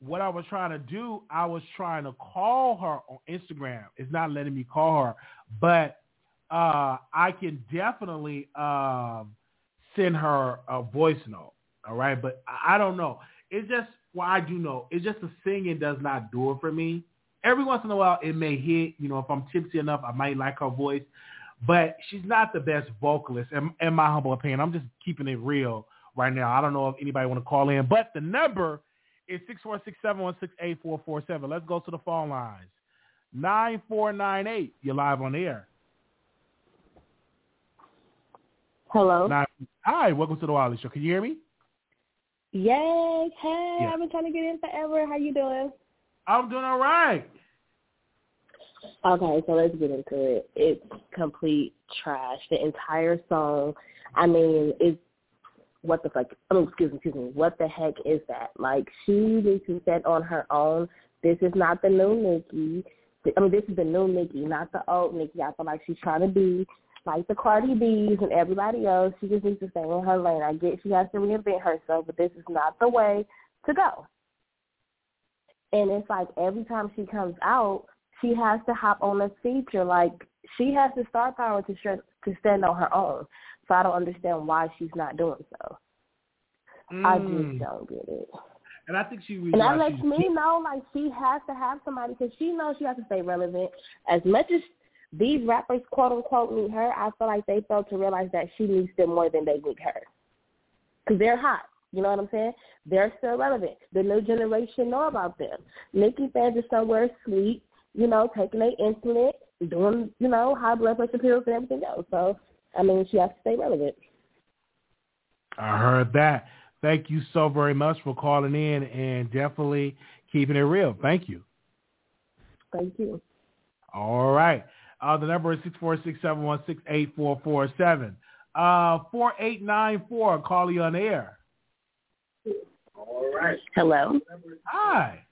What I was trying to do, I was trying to call her on Instagram. It's not letting me call her, but uh, I can definitely um, send her a voice note. All right, but I don't know. It's just well, I do know. It's just the singing does not do it for me. Every once in a while, it may hit. You know, if I'm tipsy enough, I might like her voice, but she's not the best vocalist. In, in my humble opinion, I'm just keeping it real right now. I don't know if anybody want to call in, but the number is six four six seven one six eight four four seven. Let's go to the phone lines. Nine four nine eight. You're live on the air. Hello. Nine, hi, welcome to the Wiley Show. Can you hear me? Yes. Hey, Yeah. I've been trying to get in forever. How you doing? I'm doing all right. Okay, so let's get into it. It's complete trash. The entire song. I mean, it's what the fuck? Oh, excuse me, excuse me. What the heck is that? Like, she needs to stand on her own. This is not the new Nicki. I mean, this is the new Nicki, not the old Nicki. I feel like she's trying to be like the Cardi B's and everybody else. She just needs to stay in her lane. I get she has to reinvent herself, but this is not the way to go. And it's like every time she comes out, she has to hop on a feature. Like she has the star power to sh- to stand on her own. So I don't understand why she's not doing so. I Mm. just don't get it. And I think she And that lets me know like she has to have somebody because she knows she has to stay relevant. As much as these rappers quote unquote need her, I feel like they failed to realize that she needs them more than they need her. Because they're hot. You know what I'm saying? They're still relevant. The new generation know about them. Nicki fans are somewhere asleep, you know, taking their insulin, doing, you know, high blood pressure pills and everything else. So, I mean, she has to stay relevant. I heard that. Thank you so very much for calling in and definitely keeping it real. Thank you. Thank you. All right. Uh, the number is six four six seven one six eight four four seven. Uh, four eight nine four. Call you on air. All right. Hello. Hi.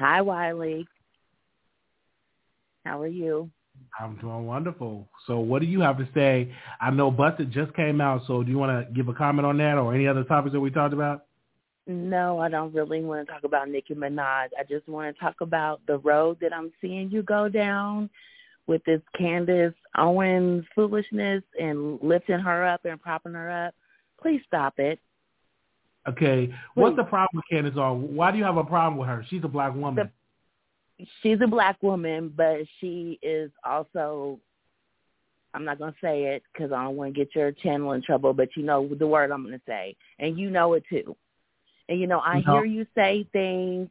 Hi, Wiley. How are you? I'm doing wonderful. So, what do you have to say? I know Busted just came out. So, do you want to give a comment on that or any other topics that we talked about? No, I don't really want to talk about Nicki Minaj. I just want to talk about the road that I'm seeing you go down with this Candace Owens foolishness and lifting her up and propping her up. Please stop it. Okay. What's the problem with Candace Owens? Why do you have a problem with her? She's a black woman. She's a black woman, but she is also I'm not going to say it because I don't want to get your channel in trouble, but you know the word I'm going to say, and you know it too. And you know, I No. hear you say things.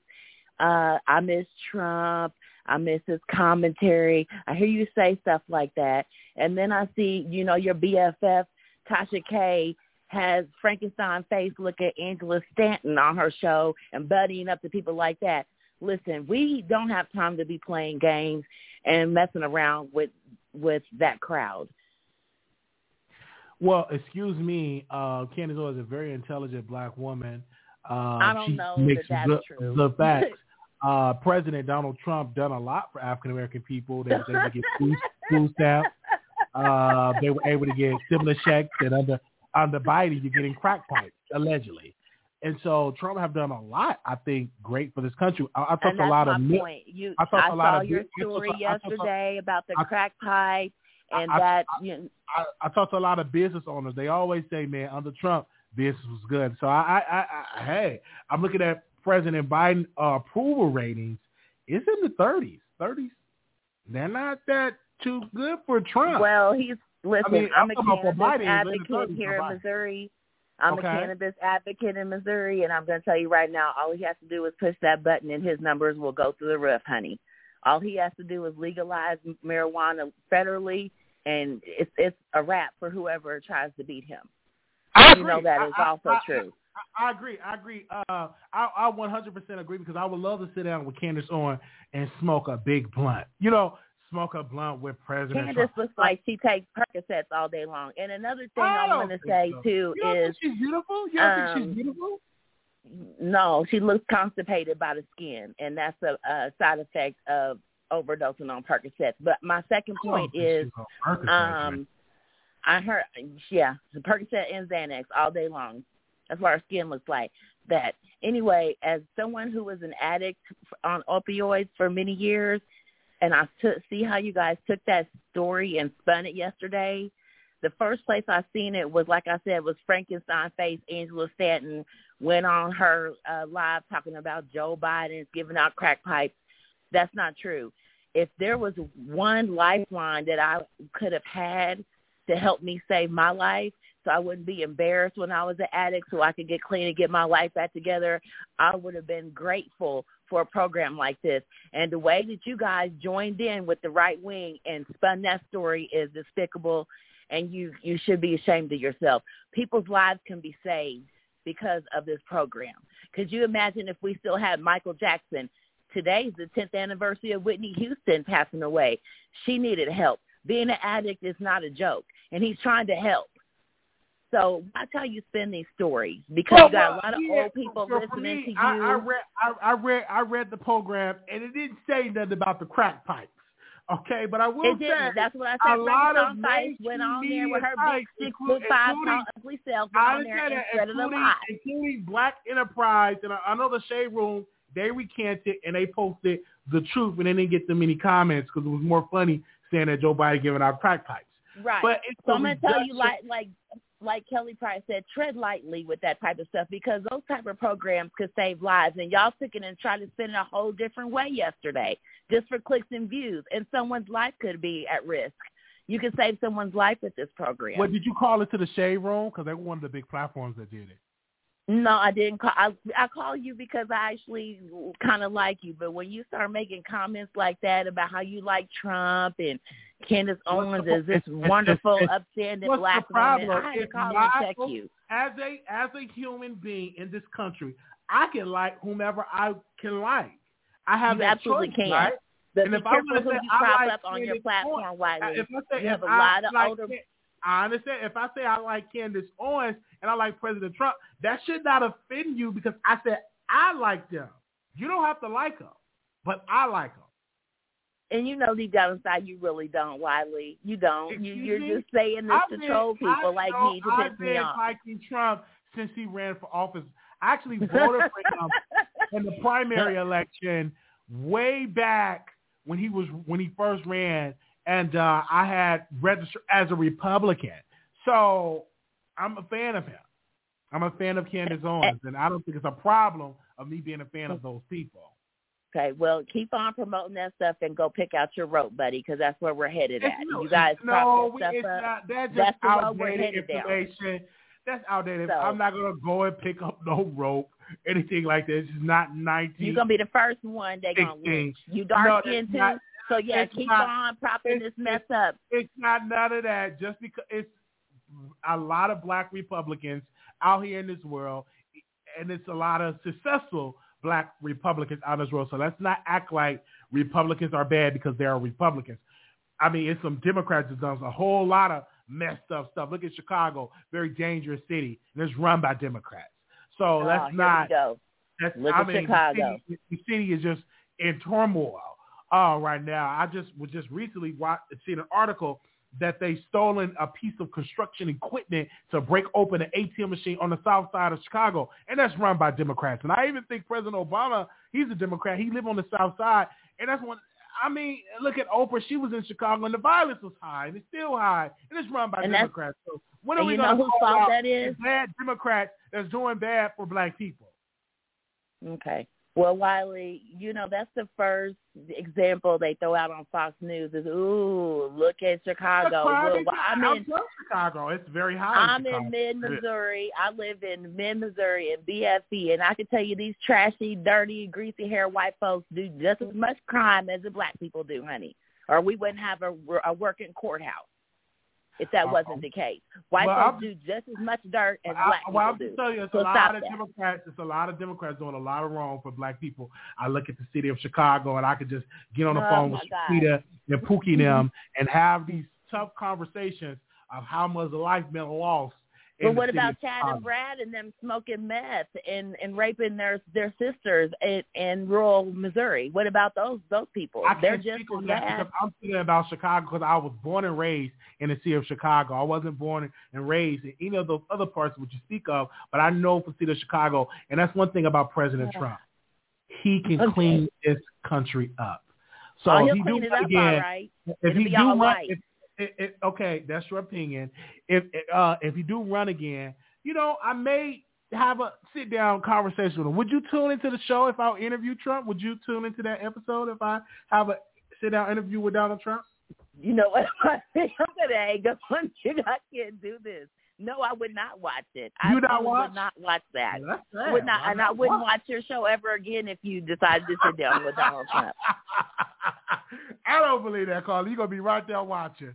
Uh, I miss Trump. I miss his commentary. I hear you say stuff like that, and then I see, you know, your BFF Tasha K has Frankenstein face look at Angela Stanton on her show and buddying up to people like that. Listen, we don't have time to be playing games and messing around with with that crowd. Well, excuse me. Uh, Candace Owens is a very intelligent black woman. Uh, I don't she know makes that that's good, true. The facts. uh, President Donald Trump done a lot for African American people. They was able to get food, food stamps. Uh, they were able to get stimulus checks, and under under Biden, you're getting crack pipes allegedly. And so Trump have done a lot, I think, great for this country. I, I talked a lot of point. You, I talked I to lot saw of your story to- I talked yesterday about the crack pipe and that. you know, I, I talked to a lot of business owners. They always say, "Man, under Trump, business was good." So I, I, I, I hey, I'm looking at President Biden uh, approval ratings. It's in the 30s, 30s. They're not that too good for Trump. Well, he's listen. I mean, I'm, I'm a cannabis Biden, it's in the advocate here in. Missouri. I'm Okay. a cannabis advocate in Missouri, and I'm going to tell you right now, all he has to do is push that button, and his numbers will go through the roof, honey. All he has to do is legalize marijuana federally, and it's it's a wrap for whoever tries to beat him. I you know that is I, also I, true. I, I agree. I agree. Uh, I, I 100% agree because I would love to sit down with Candace on and smoke a big blunt. You know, smoke a blunt with President Candace Trump. looks like she takes Percocets all day long. And another thing I I, want to say so. too You don't is think she's beautiful? You don't think um, she's beautiful? no, she looks constipated by the skin, and that's a, a side effect of overdosing on Percocets. But my second point is, she's on Percocets, man. um, I heard, yeah, the Percocet and Xanax all day long. That's what her skin looks like. That anyway, as someone who was an addict on opioids for many years, and I took see how you guys took that story and spun it yesterday. The first place I seen it was, like I said, was Frankenstein face. Angela Stanton went on her uh, live talking about Joe Biden giving out crack pipes. That's not true. If there was one lifeline that I could have had to help me save my life, so I wouldn't be embarrassed when I was an addict, so I could get clean and get my life back together, I would have been grateful for a program like this. And the way that you guys joined in with the right wing and spun that story is despicable, and you you should be ashamed of yourself. People's lives can be saved because of this program. Could you imagine if we still had Michael Jackson? Today is the 10th anniversary of Whitney Houston passing away. She needed help. Being an addict is not a joke, and he's trying to help. So watch how you spin these stories because you got a lot of yeah, old people so listening me, to you. I, I read, I, I read, I read the program, and it didn't say nothing about the crack pipes. Okay, but I will It didn't. That's what I said. A lot of Fight went on there with her big six foot five tall ugly self I on there and spread it including, alive. including Black Enterprise, and I, I know the Shade Room, they recanted and they posted the truth, and they didn't get that many comments because it was more funny saying that Joe Biden giving out crack pipes. Right. But it's so a I'm gonna tell you, like like like Kelly Price said, tread lightly with that type of stuff because those type of programs could save lives, and y'all took it and tried to spin it a whole different way yesterday, just for clicks and views, and someone's life could be at risk. You could save someone's life with this program. What did you call it to the Shade Room? Because they were one of the big platforms that did it. No, I didn't call. I, I call you because I actually kind of like you. But when you start making comments like that about how you like Trump and Candace Owens the- is this wonderful, upstanding black woman, I had to call and check you. As a as a human being in this country, I can like whomever I can like. I have You that absolutely choice, can. Right? But And if I wanna who say you I prop like up on your platform, Wiley. If I say You have if a I lot of like older. I understand. If I say I like Candace Owens and I like President Trump, that should not offend you because I said I like them. You don't have to like them, but I like them. And you know deep down inside you really don't, Wiley. You don't. You, you're me? just saying this I've to been- troll people I've- like no, me to I've piss me been off. liking Trump since he ran for office. I actually voted for him in the primary election way back when he was when he first ran, and uh, I had registered as a Republican. So I'm a fan of him. I'm a fan of Candace Owens, and I don't think it's a problem of me being a fan of those people. Okay, well, keep on promoting that stuff and go pick out your rope, buddy, because that's where we're headed It's- at. no, you guys no, we- it's up. not. That's just That's the road we're outdated headed down. information. That's outdated. So- I'm not gonna go and pick up no rope, anything like that. It's not 19. You're gonna be the first one they gonna lynch. You No, dark that's skinned too. not- so yeah, it's keep not- on propping this mess up. It's not none of that. Just because it's a lot of black Republicans out here in this world, and it's a lot of successful black Republicans out in this world. So let's not act like Republicans are bad because they are Republicans. I mean, it's some Democrats that done a whole lot of messed up stuff. Look at Chicago, very dangerous city, and it's run by Democrats. So oh, let's not. go. That's, Look I at mean, Chicago. The city, the city is just in turmoil uh, right now. I just was just recently watch, seen an article that they stolen a piece of construction equipment to break open an ATM machine on the south side of Chicago, and that's run by Democrats. And I even think President Obama, he's a Democrat. He live on the south side, and that's one. I mean, look at Oprah. She was in Chicago, and the violence was high, and it's still high, and it's run by And Democrats. So when are we going to call out that is? bad Democrats that's doing bad for black people? Okay. Well, Wiley, you know that's the first example they throw out on Fox News is ooh, look at Chicago. Crime Well, I'm in Chicago. It's very high. I'm in mid Missouri. I live in mid Missouri and BFE, and I can tell you these trashy, dirty, greasy hair white folks do just as much crime as the black people do, honey. Or we wouldn't have a, a working courthouse. If that Uh, wasn't the case. White well, folks do just as much dirt as I, black well, I'm people just do. you, it's So a lot of that. Democrats. It's a lot of Democrats doing a lot of wrong for black people. I look at the city of Chicago, and I could just get on the Oh, phone with. Mm-hmm. Peter and Pookie them and have these tough conversations of how much life been lost. But what about Chad and Brad and them smoking meth and and raping their their sisters in, in rural Missouri? What about those those people? I They're can't just speak on that because I'm thinking about Chicago because I was born and raised in the city of Chicago. I wasn't born and raised in any of those other parts which you speak of, but I know for the city of Chicago, and that's one thing about President Yeah. Trump. He can Okay. clean this country up. So oh, he do it up again, right. if It'll he do run, right. if, if, if, okay, that's your opinion. If uh, if he do run again, you know, I may have a sit down conversation with him. Would you tune into the show if I interview Trump? Would you tune into that episode if I have a sit down interview with Donald Trump? You know what? I'm gonna hang up on you. I can't do this. No, I would not watch it. I You not probably watch? would not watch that. Well, I sad. would not, Why and I wouldn't watch your show ever again if you decided to sit down with Donald Trump. I don't believe that, Carly. You're gonna be right there watching.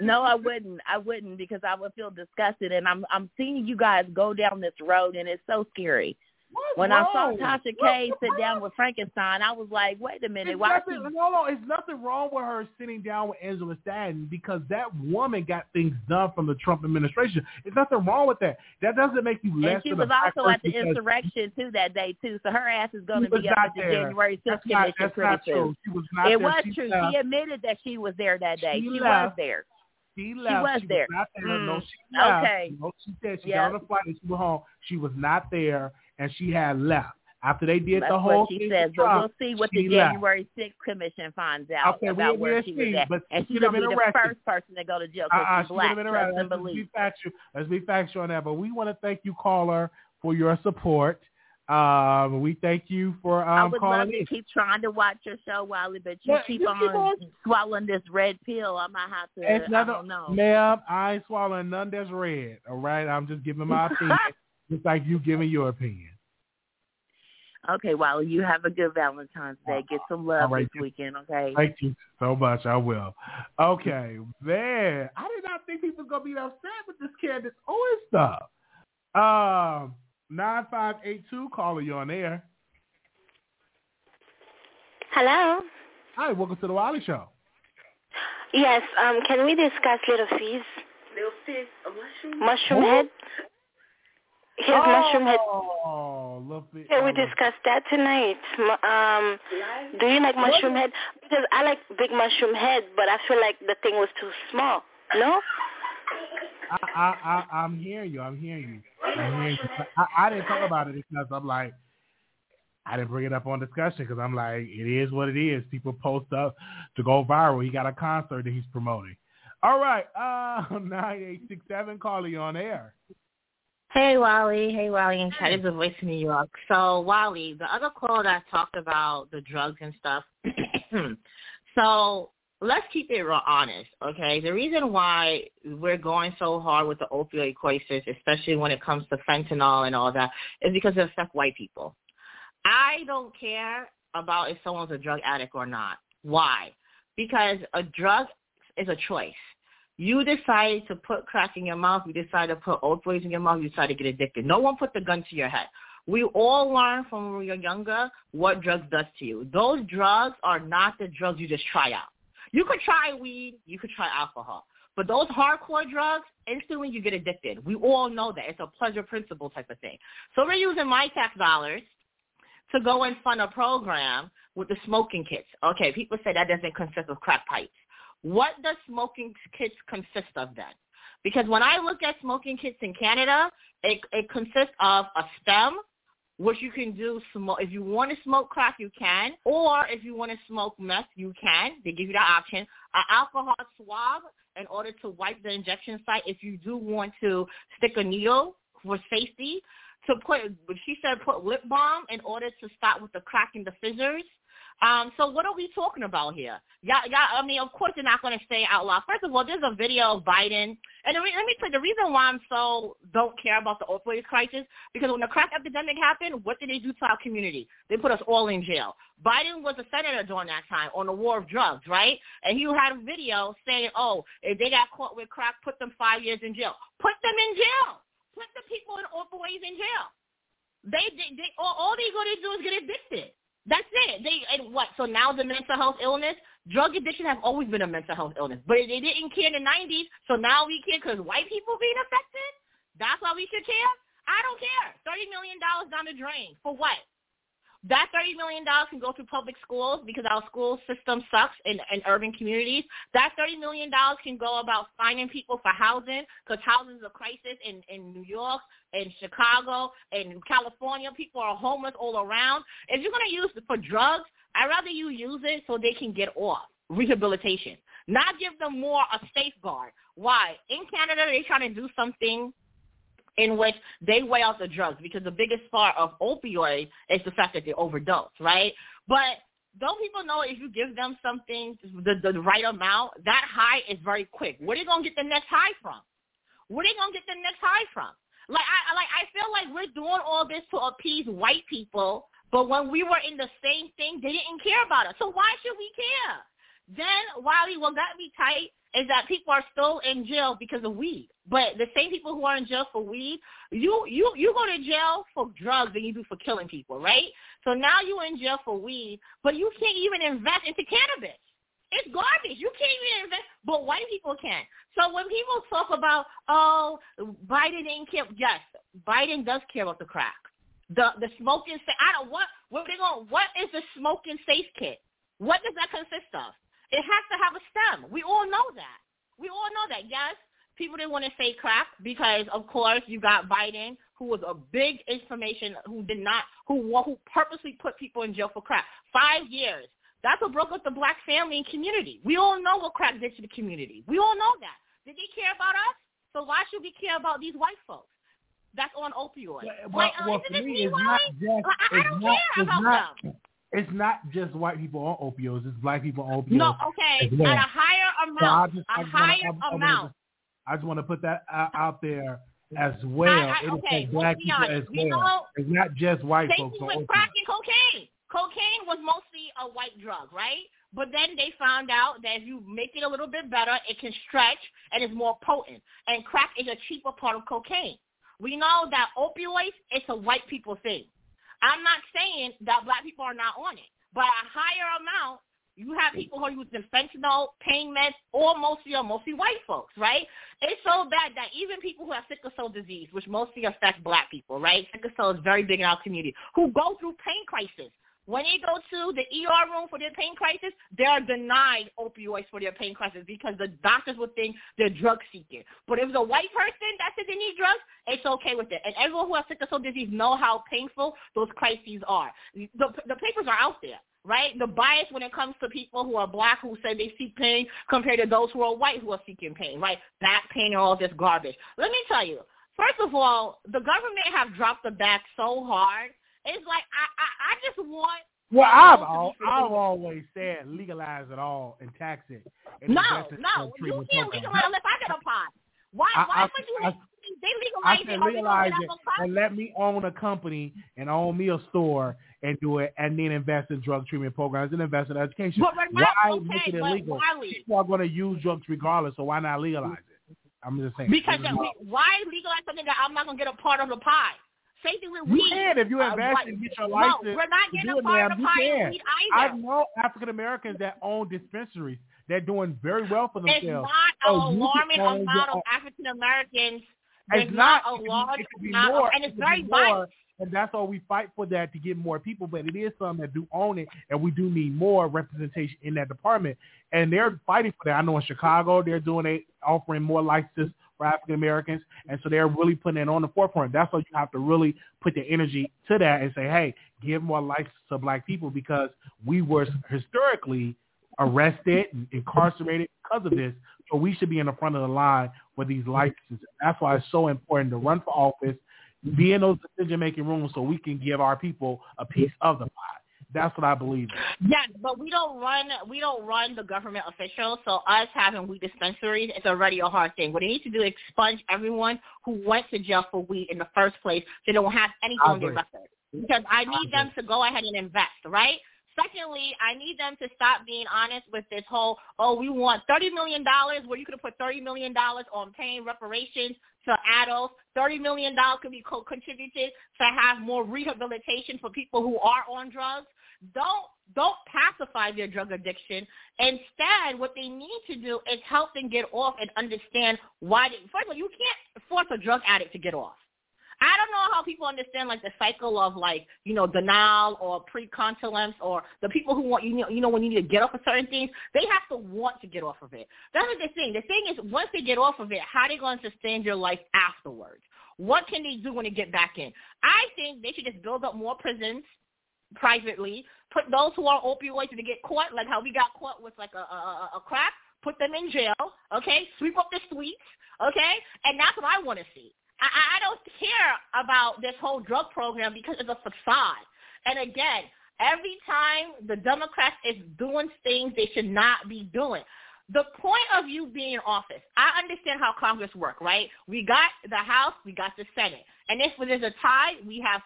No, I wouldn't. I wouldn't because I would feel disgusted, and I'm I'm seeing you guys go down this road, and it's so scary. What's When I saw? Tasha What's K the sit down with Frankenstein, I was like, wait a minute, It's why? nothing, She, it's nothing wrong with her sitting down with Angela Stanton because that woman got things done from the Trump administration. There's nothing wrong with that. That doesn't make you less and she was a also at the insurrection too that day too, so her ass is going to be up at the. January 6th That's not, commission that's not true. She was not It there. was She true. left. She admitted that she was there that day. She She, was there. She left. was there. not there. No, Mm. she left. Okay. No, she said she Yeah. got on the flight and she went home. She was not there, and she had left after they did That's the whole what she thing says. with But we'll see what the left. January 6th commission finds out Okay, about we'll- where she see, was at. but and she's going to be been the first person to go to jail because Uh-uh, she's black. Trust arrested. and Let's be factual. Let's be factual on that. But we want to thank you, caller, for your support. Um, we thank you for I um, would calling love to keep trying to watch your show, Wiley, but you Yeah, keep you on keep on- swallowing this red pill. I might have to. It's I don't know. Ma'am, I ain't swallowing none that's red. All right, I'm just giving my opinion, just like you giving your opinion. Okay, Wiley, you have a good Valentine's Day. Get some love right. this weekend, okay? Thank you so much. I will. Okay, man. I did not think people was gonna be upset with this Candace Owens stuff. Um, nine five eight two. Caller, you on air. Hello. Hi, welcome to the Wiley Show. Yes. Um. Can we discuss Lil Fizz? Little fish, a mushroom. Mushroom Who? head. His mushroom head. Oh, love. Can we discuss that tonight? Um. Do you like mushroom head? Because I like big mushroom head, but I feel like the thing was too small. No. I, I, I, I'm hearing you. I'm hearing you. I'm hearing you. I, I didn't talk about it because I'm like, I didn't bring it up on discussion because I'm like, it is what it is. People post up to go viral. He got a concert that he's promoting. All right, uh, nine eight six seven. Call you on air. Hey Wally, hey Wally and Chad is the voice of New York. So Wally, the other call that talked about the drugs and stuff. so let's keep it real honest, okay? The reason why we're going so hard with the opioid crisis, especially when it comes to fentanyl and all that, is because it affects white people. I don't care about if someone's a drug addict or not. Why? Because a drug is a choice. You decide to put crack in your mouth. You decide to put opioids in your mouth. You decide to get addicted. No one put the gun to your head. We all learn from when we were younger what drugs does to you. Those drugs are not the drugs you just try out. You could try weed. You could try alcohol. But those hardcore drugs, instantly you get addicted. We all know that. It's a pleasure principle type of thing. So we're using my tax dollars to go and fund a program with the smoking kits. Okay, people say that doesn't consist of crack pipes. What does smoking kits consist of then? Because when I look at smoking kits in Canada, it, it consists of a stem, which you can do smoke. If you want to smoke crack, you can. Or if you want to smoke meth, you can. They give you that option. An alcohol swab in order to wipe the injection site if you do want to stick a needle for safety. To put, she said put lip balm in order to stop with the crack and the fissures. Um, so what are we talking about here? Yeah, yeah. I mean, of course, they're not going to say out loud. First of all, there's a video of Biden, and re- let me tell you the reason why I'm so don't care about the opioid crisis because when the crack epidemic happened, what did they do to our community? They put us all in jail. Biden was a senator during that time on the war of drugs, right? And he had a video saying, "Oh, if they got caught with crack, put them five years in jail. Put them in jail. Put the people in opioids in jail. They, they, they all, all they're going to do is get addicted." That's it. They and what? So now the mental health illness, drug addiction have always been a mental health illness, but they didn't care in the '90s. So now we care because white people being affected. That's why we should care. I don't care. Thirty million dollars down the drain for what? That $30 million can go to public schools because our school system sucks in, in urban communities. That $30 million can go about finding people for housing because housing is a crisis in, in New York, in Chicago, in California. People are homeless all around. If you're going to use it for drugs, I'd rather you use it so they can get off. Rehabilitation. Not give them more a safeguard. Why? In Canada, they're trying to do something in which they weigh out the drugs because the biggest part of opioids is the fact that they overdose, right? But don't people know if you give them something, the, the right amount, that high is very quick. Where are they to get the next high from? Where are they to get the next high from? Like I like I feel like we're doing all this to appease white people, but when we were in the same thing, they didn't care about us. So why should we care? Then Wiley, what got me tight is that people are still in jail because of weed. But the same people who are in jail for weed, you you you go to jail for drugs than you do for killing people, right? So now you're in jail for weed, but you can't even invest into cannabis. It's garbage. You can't even invest, but white people can. So when people talk about, oh, Biden didn't care, yes, Biden does care about the crack. The the smoking, I don't what what they going what is the smoking safe kit? What does that consist of? It has to have a stem. We all know that. We all know that. Yes, people didn't want to say crack because, of course, you got Biden, who was a big information, who did not, who who purposely put people in jail for crack. Five years. That's what broke up the black family and community. We all know what crack did to the community. We all know that. Did they care about us? So why should we care about these white folks? That's on opioids. Well, well, uh, well for me, it's not just. I, I don't not, care about not, them it's not just white people on opioids. It's black people on opioids. No, okay, well. at a higher amount. So just, a higher wanna, amount. I just want to put that out there as well. I, I, okay, it black people honest. as well. Know, it's not just white same folks thing on with crack and cocaine. Cocaine was mostly a white drug, right? But then they found out that if you make it a little bit better, it can stretch and it's more potent. And crack is a cheaper part of cocaine. We know that opioids, it's a white people thing. I'm not saying that black people are not on it. But a higher amount, you have people who are using fentanyl, pain meds, or mostly are mostly white folks, right? It's so bad that even people who have sickle cell disease, which mostly affects black people, right? Sickle cell is very big in our community, who go through pain crisis. When they go to the ER room for their pain crisis, they are denied opioids for their pain crisis because the doctors would think they're drug seeking. But if it's a white person that says they need drugs, it's okay with it. And everyone who has sickle cell disease know how painful those crises are. The, the papers are out there right? The bias when it comes to people who are black who say they seek pain compared to those who are white who are seeking pain, right? Back pain and all this garbage. Let me tell you, first of all, the government have dropped the back so hard. It's like I I, I just want well, I've all, I've always said legalize it all and tax it. And no, no, you can't legalize unless I get a pot. Why? I, why I, would you? I, they legalize I said it. legalize it and let me own a company and own me a store and do it, and then invest in drug treatment programs and invest in education. But we're why okay, make it illegal? People are going to use drugs regardless, so why not legalize it? I'm just saying. Because why legalize something that I'm not going to get a part of the pie? Same thing with you weed. You can if you invest uh, and get your license. No, we're not getting a part of the pie weed either. I know African Americans that own dispensaries. They're doing very well for themselves. It's not so an alarming amount of African Americans. It's not, not, a large amount, more, of, and it's it very violent. And that's why we fight for that to get more people. But it is some that do own it, and we do need more representation in that department. And they're fighting for that. I know in Chicago they're doing it, offering more licenses for African Americans, and so they're really putting it on the forefront. That's why you have to really put the energy to that and say, hey, give more license to black people because we were historically arrested and incarcerated because of this. So we should be in the front of the line for these licenses. That's why it's so important to run for office, be in those decision-making rooms so we can give our people a piece of the pie. That's what I believe. In. Yes, but we don't run we don't run the government officials. So us having weed dispensaries is already a hard thing. What they need to do is expunge everyone who went to jail for weed in the first place. They don't have anything on their record because I need them to go ahead and invest, right? Secondly, I need them to stop being honest with this whole, oh, we want $30 million where you could have put $30 million on paying reparations to adults. $30 million could be co- contributed to have more rehabilitation for people who are on drugs. Don't don't pacify their drug addiction. Instead, what they need to do is help them get off and understand why. They, first of all, you can't force a drug addict to get off. I don't know how people understand like the cycle of like you know denial or precontemplation or the people who want you know you know when you need to get off of certain things they have to want to get off of it. That's the thing. The thing is once they get off of it, how are they going to sustain their life afterwards? What can they do when they get back in? I think they should just build up more prisons privately. Put those who are opioids to get caught, like how we got caught with like a, a, a crack, put them in jail, okay? Sweep up the streets, okay? And that's what I want to see. I, I don't care about this whole drug program because it's a facade. And again, every time the Democrats is doing things they should not be doing. The point of you being in office, I understand how Congress work, right? We got the House, we got the Senate. And if there's a tie, we have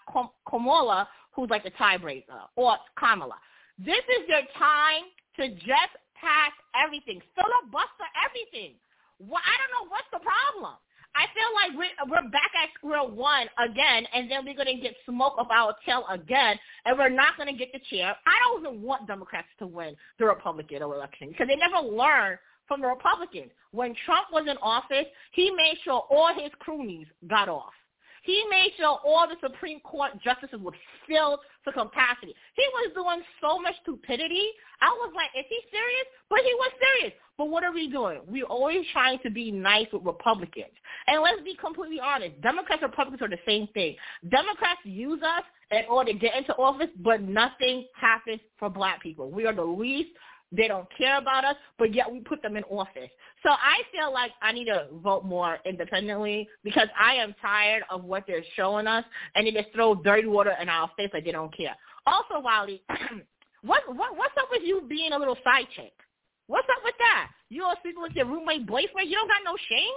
Kamala, who's like the tiebreaker, or Kamala. This is your time to just pass everything, filibuster everything. Well, I don't know what's the problem. I feel like we're, we're back at square one again, and then we're going to get smoke of our tail again, and we're not going to get the chair. I don't even want Democrats to win the Republican election because they never learned from the Republicans. When Trump was in office, he made sure all his cronies got off. He made sure all the Supreme Court justices were filled to capacity. He was doing so much stupidity. I was like, is he serious? But he was serious. But what are we doing? We're always trying to be nice with Republicans. And let's be completely honest. Democrats and Republicans are the same thing. Democrats use us in order to get into office, but nothing happens for black people. We are the least they don't care about us, but yet we put them in office. So I feel like I need to vote more independently because I am tired of what they're showing us, and they just throw dirty water in our face like they don't care. Also, Wally, what, what what's up with you being a little side chick? What's up with that? You all sleeping with your roommate boyfriend? You don't got no shame?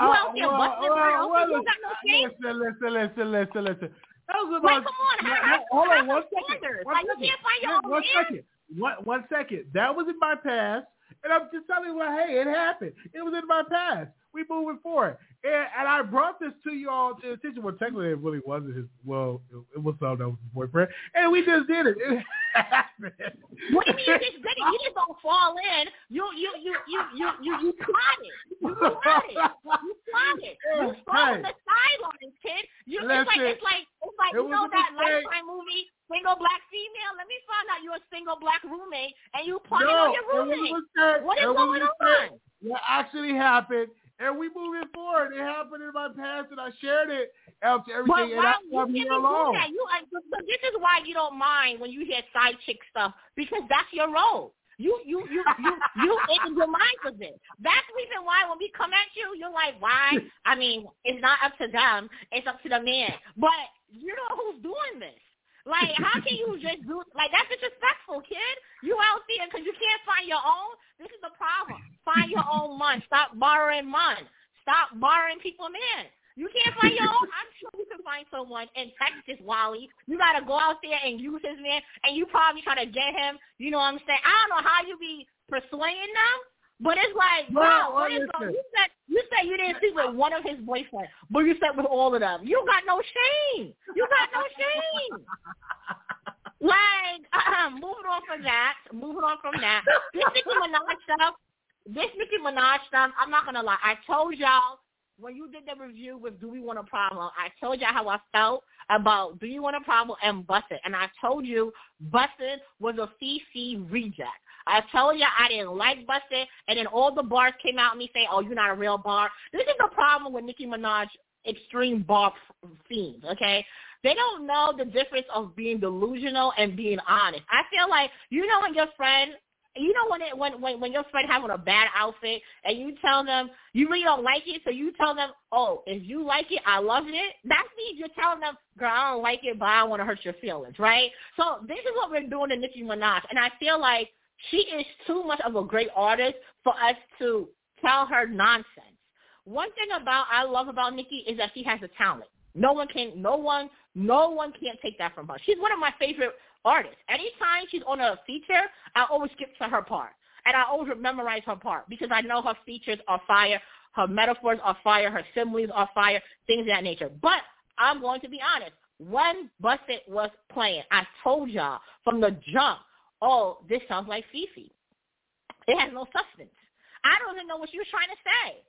You uh, out there well, busting well, well, you got no shame? Listen, listen, listen, listen, listen. That was about, Wait, come on. Yeah, I, I, hold on one second. One like, second. You can't find your own one man? second one, one second. That was in my past. And I'm just telling you, well, hey, it happened. It was in my past. We moving forward. And, and I brought this to y'all to attention. Well, technically, it really wasn't his. Well, it, it was someone that was his boyfriend, and we just did it. It happened. What do you mean you just did it? You just don't fall in. You you you you you you you plot it. You plot it. You plot it. You fall hey. the sidelines, kid. You Listen, it's like it's like it's like it you know that Lifetime movie single black. Let me find out you're a single black roommate and you plotting no, on your roommate. what is going on? What actually happened? And we moving forward. It happened in my past, and I shared it to everything. But and you can't alone. That. You, uh, so this is why you don't mind when you hear side chick stuff because that's your role. You you you you you in your mind for this. That's the reason why when we come at you, you're like, why? I mean, it's not up to them. It's up to the man. But you know who's doing this. Like, how can you just do like that's disrespectful, kid? You out there because you can't find your own. This is the problem. Find your own money. Stop borrowing money. Stop borrowing people man. You can't find your own. I'm sure you can find someone in Texas, Wally. You gotta go out there and use his man, and you probably try to get him. You know what I'm saying? I don't know how you be persuading them, but it's like, wow, what is going? You said you said you didn't sleep with one of his boyfriends, but you slept with all of them. You got no shame. You got no shame. like, uh, moving on from that. Moving on from that. This Nicki Minaj stuff. This Nicki Minaj stuff. I'm not gonna lie. I told y'all when you did the review with Do We Want a Problem, I told y'all how I felt about Do You Want a Problem and Busted. And I told you Busted was a CC reject. I told you I didn't like Busted, and then all the bars came out and me saying, "Oh, you're not a real bar." This is the problem with Nicki Minaj extreme bar fiends. Okay, they don't know the difference of being delusional and being honest. I feel like you know when your friend you know when it when when when your friend having a bad outfit and you tell them you really don't like it, so you tell them, oh, if you like it, I love it. That means you're telling them, girl, I don't like it, but I don't want to hurt your feelings, right? So this is what we're doing to Nicki Minaj, and I feel like she is too much of a great artist for us to tell her nonsense. One thing about I love about Nicki is that she has a talent. No one can, no one, no one can't take that from her. She's one of my favorite artists. Anytime she's on a feature, I always skip to her part. And I always memorize her part because I know her features are fire, her metaphors are fire, her similes are fire, things of that nature. But I'm going to be honest. When Busted was playing, I told y'all from the jump, oh, this sounds like FEFE. It has no substance. I don't even know what she was trying to say.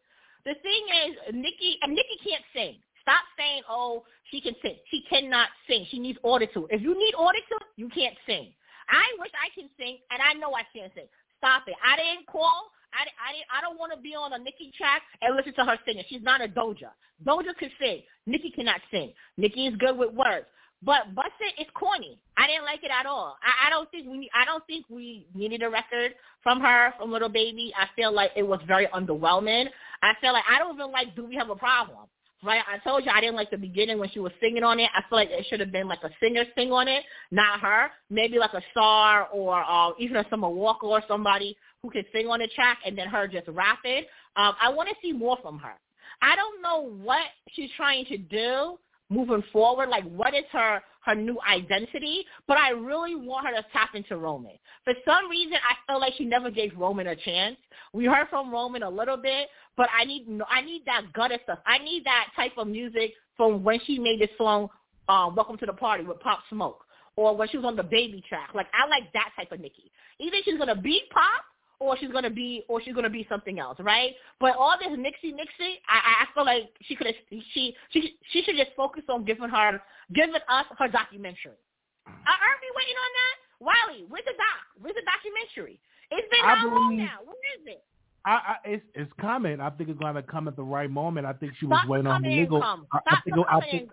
The thing is, Nicki, and Nicki can't sing. Stop saying, oh, she can sing. She cannot sing. She needs autotune. If you need autotune, you can't sing. I wish I can sing, and I know I can't sing. Stop it. I didn't call. I, I, I don't want to be on a Nicki track and listen to her singing. She's not a Doja. Doja can sing. Nicki cannot sing. Nicki is good with words. But Busted is corny. I didn't like it at all. I, I don't think we I don't think we needed a record from her from Lil Baby. I feel like it was very underwhelming. I feel like I don't even like Do We Have a Problem? Right? I told you I didn't like the beginning when she was singing on it. I feel like it should have been like a singer sing on it, not her. Maybe like a star or uh, even a Summer Walker or somebody who could sing on the track and then her just rap it. Um, I want to see more from her. I don't know what she's trying to do moving forward, like what is her her new identity, but I really want her to tap into Roman. For some reason, I feel like she never gave Roman a chance. We heard from Roman a little bit, but I need I need that gutter stuff. I need that type of music from when she made this song, um, "Welcome to the Party" with Pop Smoke, or when she was on the Baby track. Like I like that type of Nicki. Either she's gonna beat Pop or she's gonna be or she's gonna be something else, right? But all this Nixie Nixie, I, I feel like she could she she she should just focus on giving her giving us her documentary. Uh, aren't we waiting on that? Wiley, where's the doc? Where's the documentary? It's been how long now? Where is it? I, I, it's, it's coming. I think it's going to come at the right moment. I think she was waiting on her legal. I, I, think, I, think,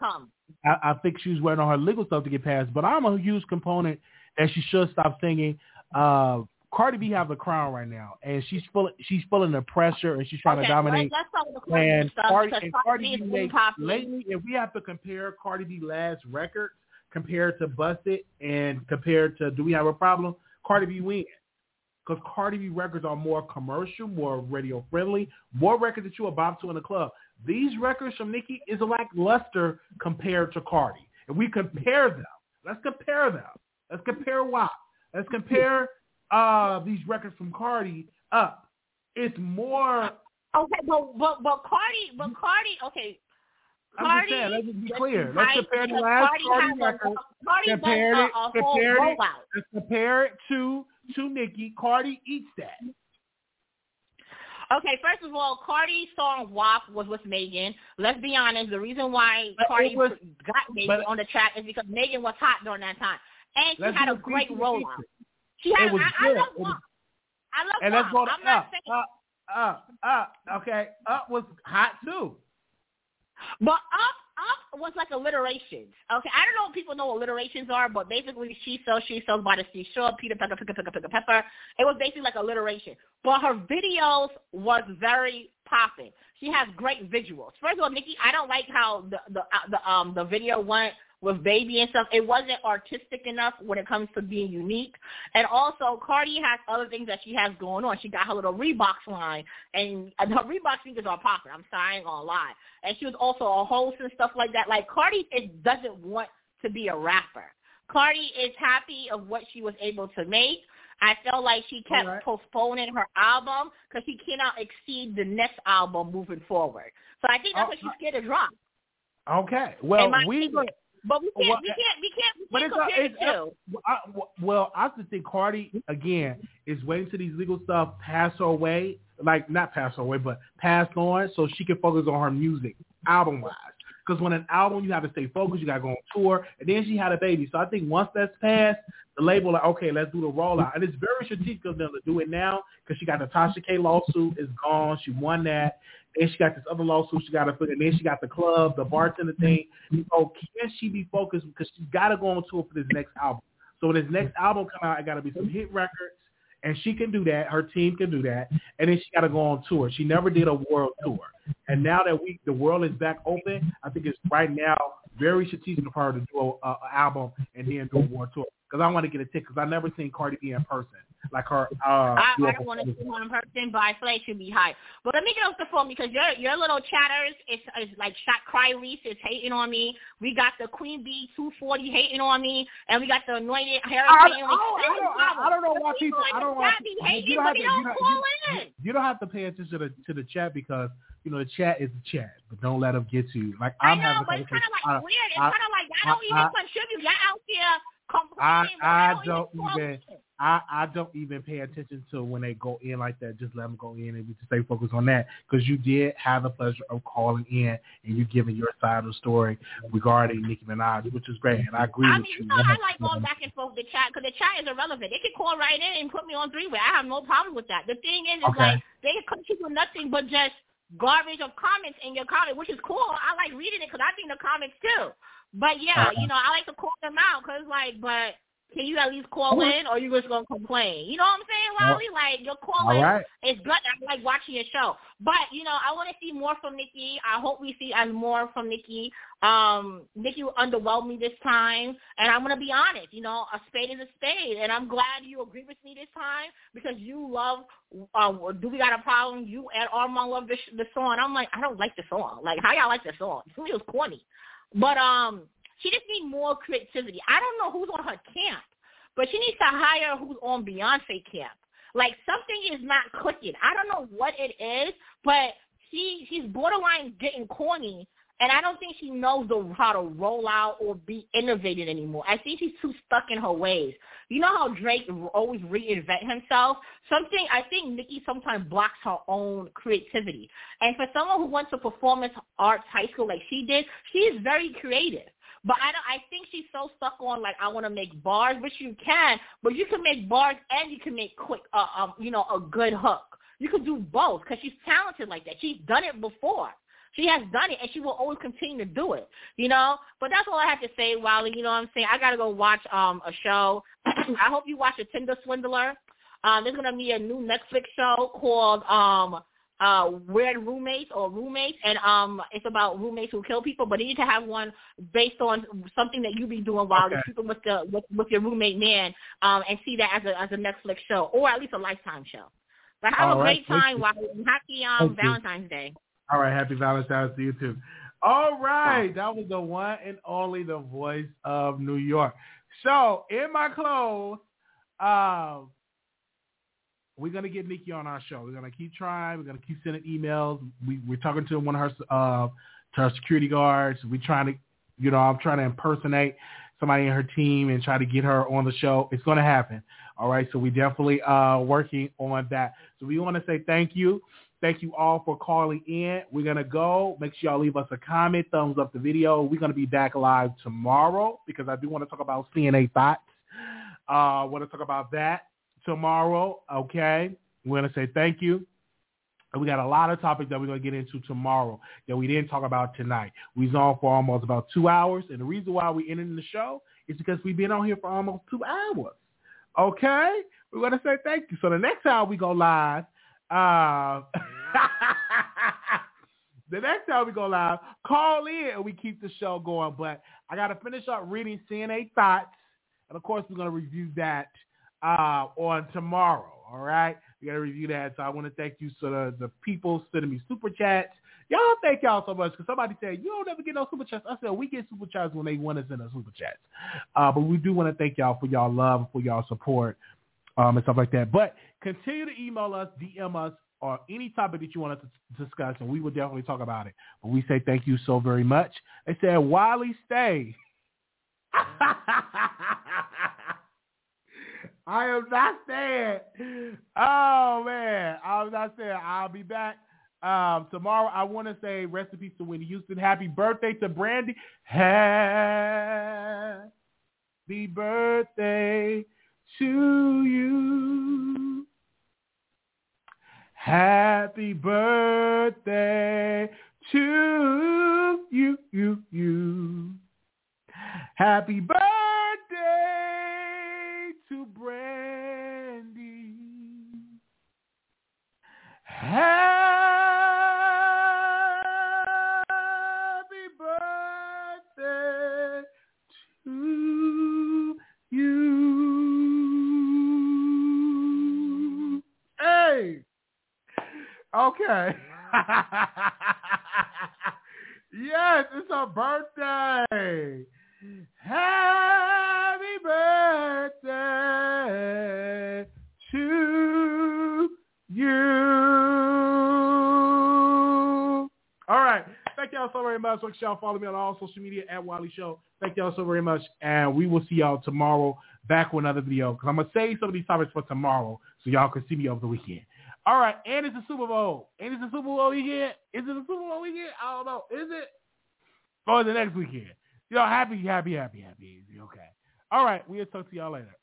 I, I think she was waiting on her legal stuff to get passed. But I'm a huge component that she should stop singing. Uh, Cardi B have the crown right now, and she's full. She's feeling the pressure, and she's trying okay, to dominate. Let's, talk about and stuff Cardi, and Cardi B makes, lately, if we have to compare Cardi B last record compared to Busted and compared to Do We Have a Problem, Cardi B wins. Because Cardi B records are more commercial, more radio friendly, more records that you are bop to in the club. These records from Nicki is a lackluster compared to Cardi. If we compare them, let's compare them. Let's compare what? Let's compare uh, these records from Cardi up. It's more. Okay, but but but Cardi, but Cardi, okay. Cardi, saying, let's just be clear. Let's compare the last Cardi, Cardi record. Cardi compare a, it, a compare whole it, rollout. let's compare it to to Nicki. Cardi eats that. Okay, first of all, Cardi's song WAP was with Megan. Let's be honest, the reason why But Cardi was- got Megan on the track is because Megan was hot during that time. And she had a a great rollout. She had It was I, I love WAP. I love And WAP. let's I'm not up, saying up, up, up. Okay, up was hot too. But up, up was like alliterations. Okay, I don't know if people know what alliterations are, but basically she sells, she sells by the seashore, Peter Pecker, Picker, Picker, Picker, Pepper. It was basically like alliteration. But her videos was very popping. She has great visuals. First of all, Nicki, I don't like how the the uh, the um the video went with baby and stuff. It wasn't artistic enough when it comes to being unique. And also, Cardi has other things that she has going on. She got her little Reebok line, and, and her Reebok sneakers are popular. I'm sorry, I ain't gonna lie. And she was also a host and stuff like that. Like Cardi is, doesn't want to be a rapper. Cardi is happy of what she was able to make. I felt like she kept right. postponing her album because she cannot exceed the next album moving forward. So I think that's Oh, what she's scared to drop. Okay, well we. opinion. But we can't, Well, we can't, we can't, we But can't it's, uh, compare it's the two. Well, I, well, I just think Cardi again is waiting to these legal stuff pass her way, like not pass her way, but pass on, so she can focus on her music, album wise. Because when an album, you have to stay focused, you got to go on tour, and then she had a baby. So I think once that's passed, the label like, okay, let's do the rollout, and it's very strategic of them to do it now because she got the Tasha K lawsuit is gone, she won that. And she got this other lawsuit she got to figure. And then she got the club, the bartender thing. So can she be focused because she's got to go on tour for this next album. So when this next album come out, it got to be some hit records. And she can do that. Her team can do that, and then she got to go on tour. She never did a world tour, and now that we the world is back open, I think it's right now very strategic for her to do an album and then do a world tour because I want to get a ticket because I never seen Cardi B in person like her. Uh, I, I don't want to see one in person, but I feel like should be high. But let me get off the phone because your your little chatters is, is like shot cry Reese is hating on me. We got the Queen Bee 240 hating on me, and we got the anointed Harry. I, I, I, don't, I, I don't know why people. I don't want. Hating, you don't have to. You don't, you, you don't have to pay attention to the to the chat because you know, the chat is the chat, but don't let them get to you. Like I'm I know, having but it's kind of like weird. It's kind of like I don't even contribute. Y'all out there I I don't even I I don't even pay attention to when they go in like that. Just let them go in and we just stay focused on that because you did have the pleasure of calling in and you giving your side of the story regarding Nicki Minaj, which is great. And I agree I with mean, you. I mean, you know, I like going back and forth with the chat because the chat is irrelevant. They can call right in and put me on three way. I have no problem with that. The thing is, is okay. like they can come to you nothing but just garbage of comments in your comment, which is cool. I like reading it because I think the comments too. But yeah, uh-huh. you know, I like to call them out because like, but can you at least call in, or you just gonna complain? You know what I'm saying, Wally? Like your calling right. is good. I like watching your show, but you know, I want to see more from Nicki. I hope we see as more from Nicki. Um, Nicki underwhelmed me this time, and I'm gonna be honest. You know, a spade is a spade, and I'm glad you agree with me this time because you love. Uh, do we got a problem? You and Armand love the, the song. I'm like, I don't like the song. Like, how y'all like the song? To me, it was corny, but um she just needs more creativity. I don't know who's on her camp, but she needs to hire who's on Beyonce camp. Like something is not clicking. I don't know what it is, but she she's borderline getting corny, and I don't think she knows the, how to roll out or be innovative anymore. I think she's too stuck in her ways. You know how Drake always reinvent himself? Something I think Nicki sometimes blocks her own creativity. And for someone who went to performance arts high school like she did, she is very creative. But I don't, I think she's so stuck on like I want to make bars, which you can, but you can make bars and you can make quick, uh, um, you know, a good hook. You can do both because she's talented like that. She's done it before. She has done it, and she will always continue to do it. You know. But that's all I have to say, Wally. You know what I'm saying? I gotta go watch um a show. I hope you watch a Tinder Swindler. Um, there's gonna be a new Netflix show called um uh weird roommates or roommates and um it's about roommates who kill people but you need to have one based on something that you be doing while okay. you're with the with, with your roommate man um and see that as a as a Netflix show or at least a lifetime show. But have All a right. great time while happy um Valentine's Day. All right, happy Valentine's to you too. All right, that was the one and only the voice of New York. So in my clothes, um, we're gonna get Nicki on our show. We're gonna keep trying. We're gonna keep sending emails. We, we're talking to one of her uh, to her security guards. We're trying to, you know, I'm trying to impersonate somebody in her team and try to get her on the show. It's gonna happen. All right. So we definitely uh working on that. So we want to say thank you. Thank you all for calling in. We're gonna go. Make sure y'all leave us a comment, thumbs up the video. We're gonna be back live tomorrow because I do want to talk about CNA thoughts. Uh, I want to talk about that tomorrow. Okay, we're gonna say thank you. And we got a lot of topics that we're gonna get into tomorrow that we didn't talk about tonight. We on for almost about two hours, and the reason why we ended the show is because we've been on here for almost two hours. Okay, we're gonna say thank you. So the next time we go live, uh, the next time we go live, call in and we keep the show going. But I got to finish up reading CNA thoughts, and of course we're gonna review that uh, on tomorrow. All right, we got to review that. So I want to thank you, so the, the people sending me super chats. Y'all thank y'all so much because somebody said you don't ever get no super chats. I said we get super chats when they want to send us super chats. Uh, but we do want to thank y'all for y'all love for y'all support um, and stuff like that. But continue to email us, DM us, or any topic that you want us to discuss, and we will definitely talk about it. But we say thank you so very much. They said, Wiley, stay. I am not staying. Oh man, I'm not staying. I'll be back um, tomorrow. I want to say peace to Whitney Houston. Happy birthday to Brandy. Happy birthday to you. Happy birthday to you, you, you. Happy birthday Happy birthday to you. Hey. Okay. yes, it's her birthday. Much. Make sure y'all follow me on all social media at Wiley Show. Thank y'all so very much. And we will see y'all tomorrow back with another video. Because I'm going to save some of these topics for tomorrow so y'all can see me over the weekend. All right. And it's the Super Bowl. And it's the Super Bowl weekend. Is it the Super Bowl weekend? I don't know. Is it? Or the next weekend? Y'all happy, happy, happy, happy. Okay. All right. We'll talk to y'all later.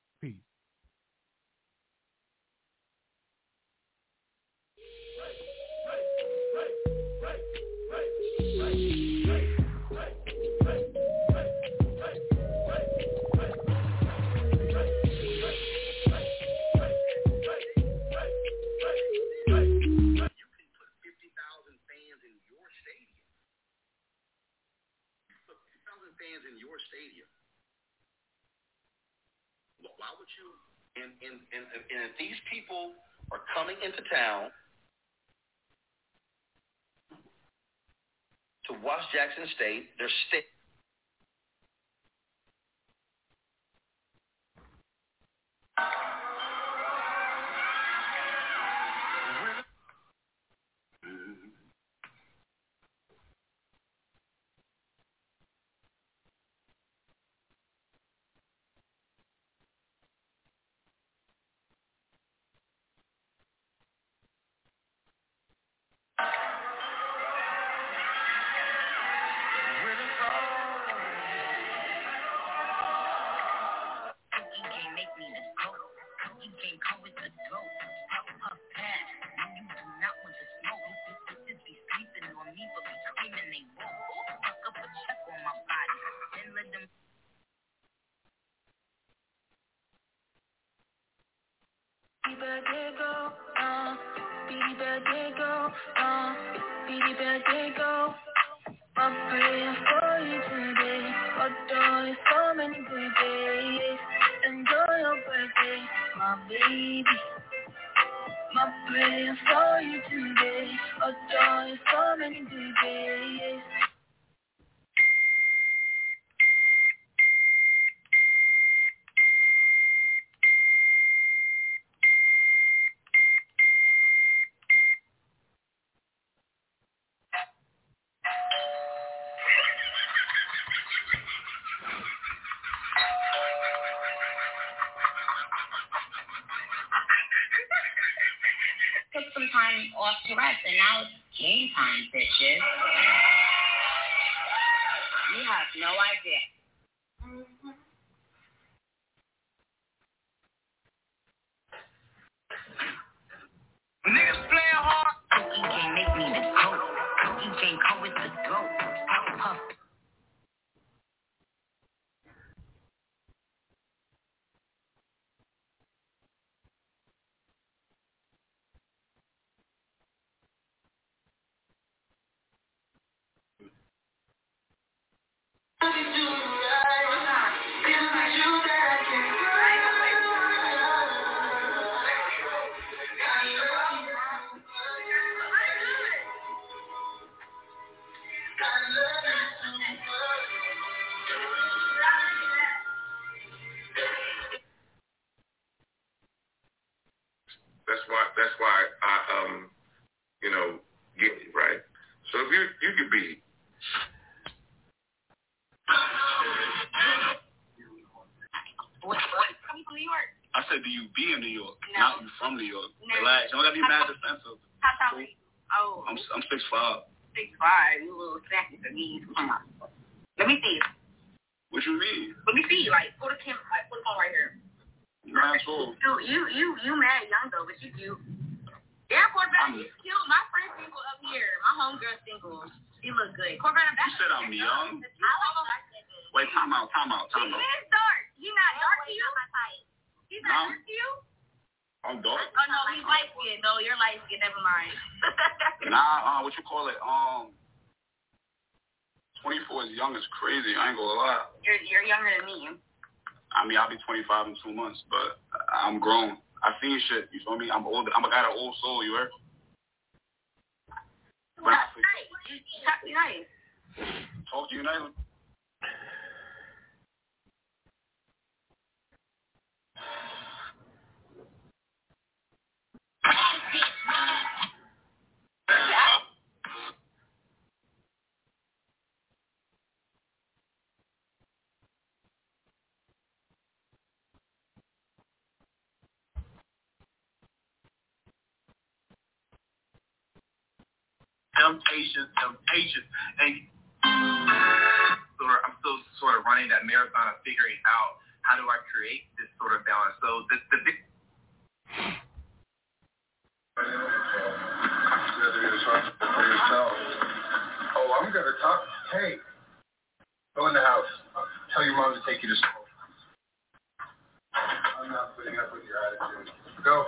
Would you? And and and, and if these people are coming into town to watch Jackson State, they're state. Off to rest, and now it's game time, bitches. You have no idea. Said, do you be in New York? No. Not you from New York. No. Relax. You don't gotta be mad defensive. How tall are you? Oh, I'm I'm six five. six five. You a little snappy for me. Come on. Let me see. What you mean? Let me see. Like, put a camera. Like, put a phone right here. You mad tall. You, you, you, you mad young though, but you cute. Yeah, Corbett, he's cute. My friend's single up here. My homegirl's single. She look good. Corbett, You said I'm young. I like Wait, time out, time out, time out. is dark. He not dark to you? He's not No. you? I'm dark. Oh no, he's light skinned. No, you're light skinned. Never mind. Nah, uh, what you call it? Um, 24 is young as crazy. I ain't gonna lie. you're you're younger than me. I mean, I'll be 25 in two months, but I'm grown. I seen shit. You feel me? I'm old. I'm a got an old soul. You heard? Nice. You you talk to me nice. talk to you later. Temptations, temptations, and I'm still sort of running that marathon of figuring out how do I create this sort of balance. So the the I'm gonna talk. Hey, go in the house. Tell your mom to take you to school. I'm not putting up with your attitude. Go.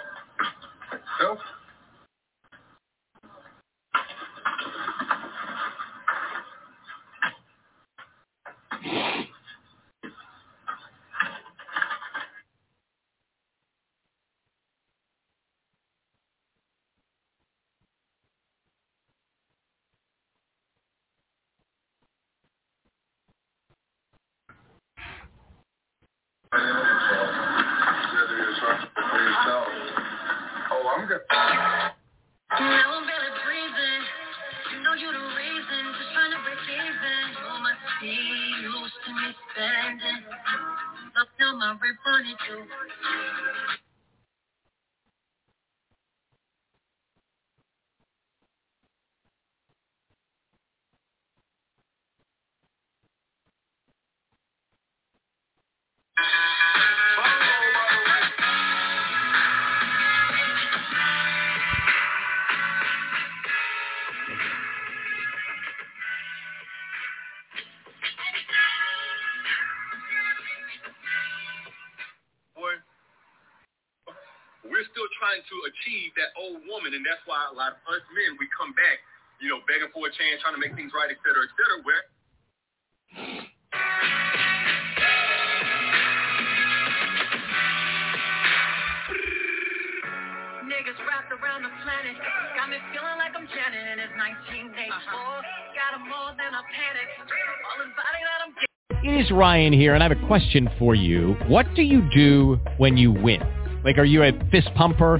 Achieve that old woman, and that's why a lot of us men we come back, you know, begging for a chance, trying to make things right, et cetera, et cetera. Where Niggas wrapped around the planet. Got me feeling like I'm Janet and it's 1984. Uh-huh. Got 'em more than a panic. All this body that I'm It is Ryan here, and I have a question for you. What do you do when you win? Like, are you a fist pumper,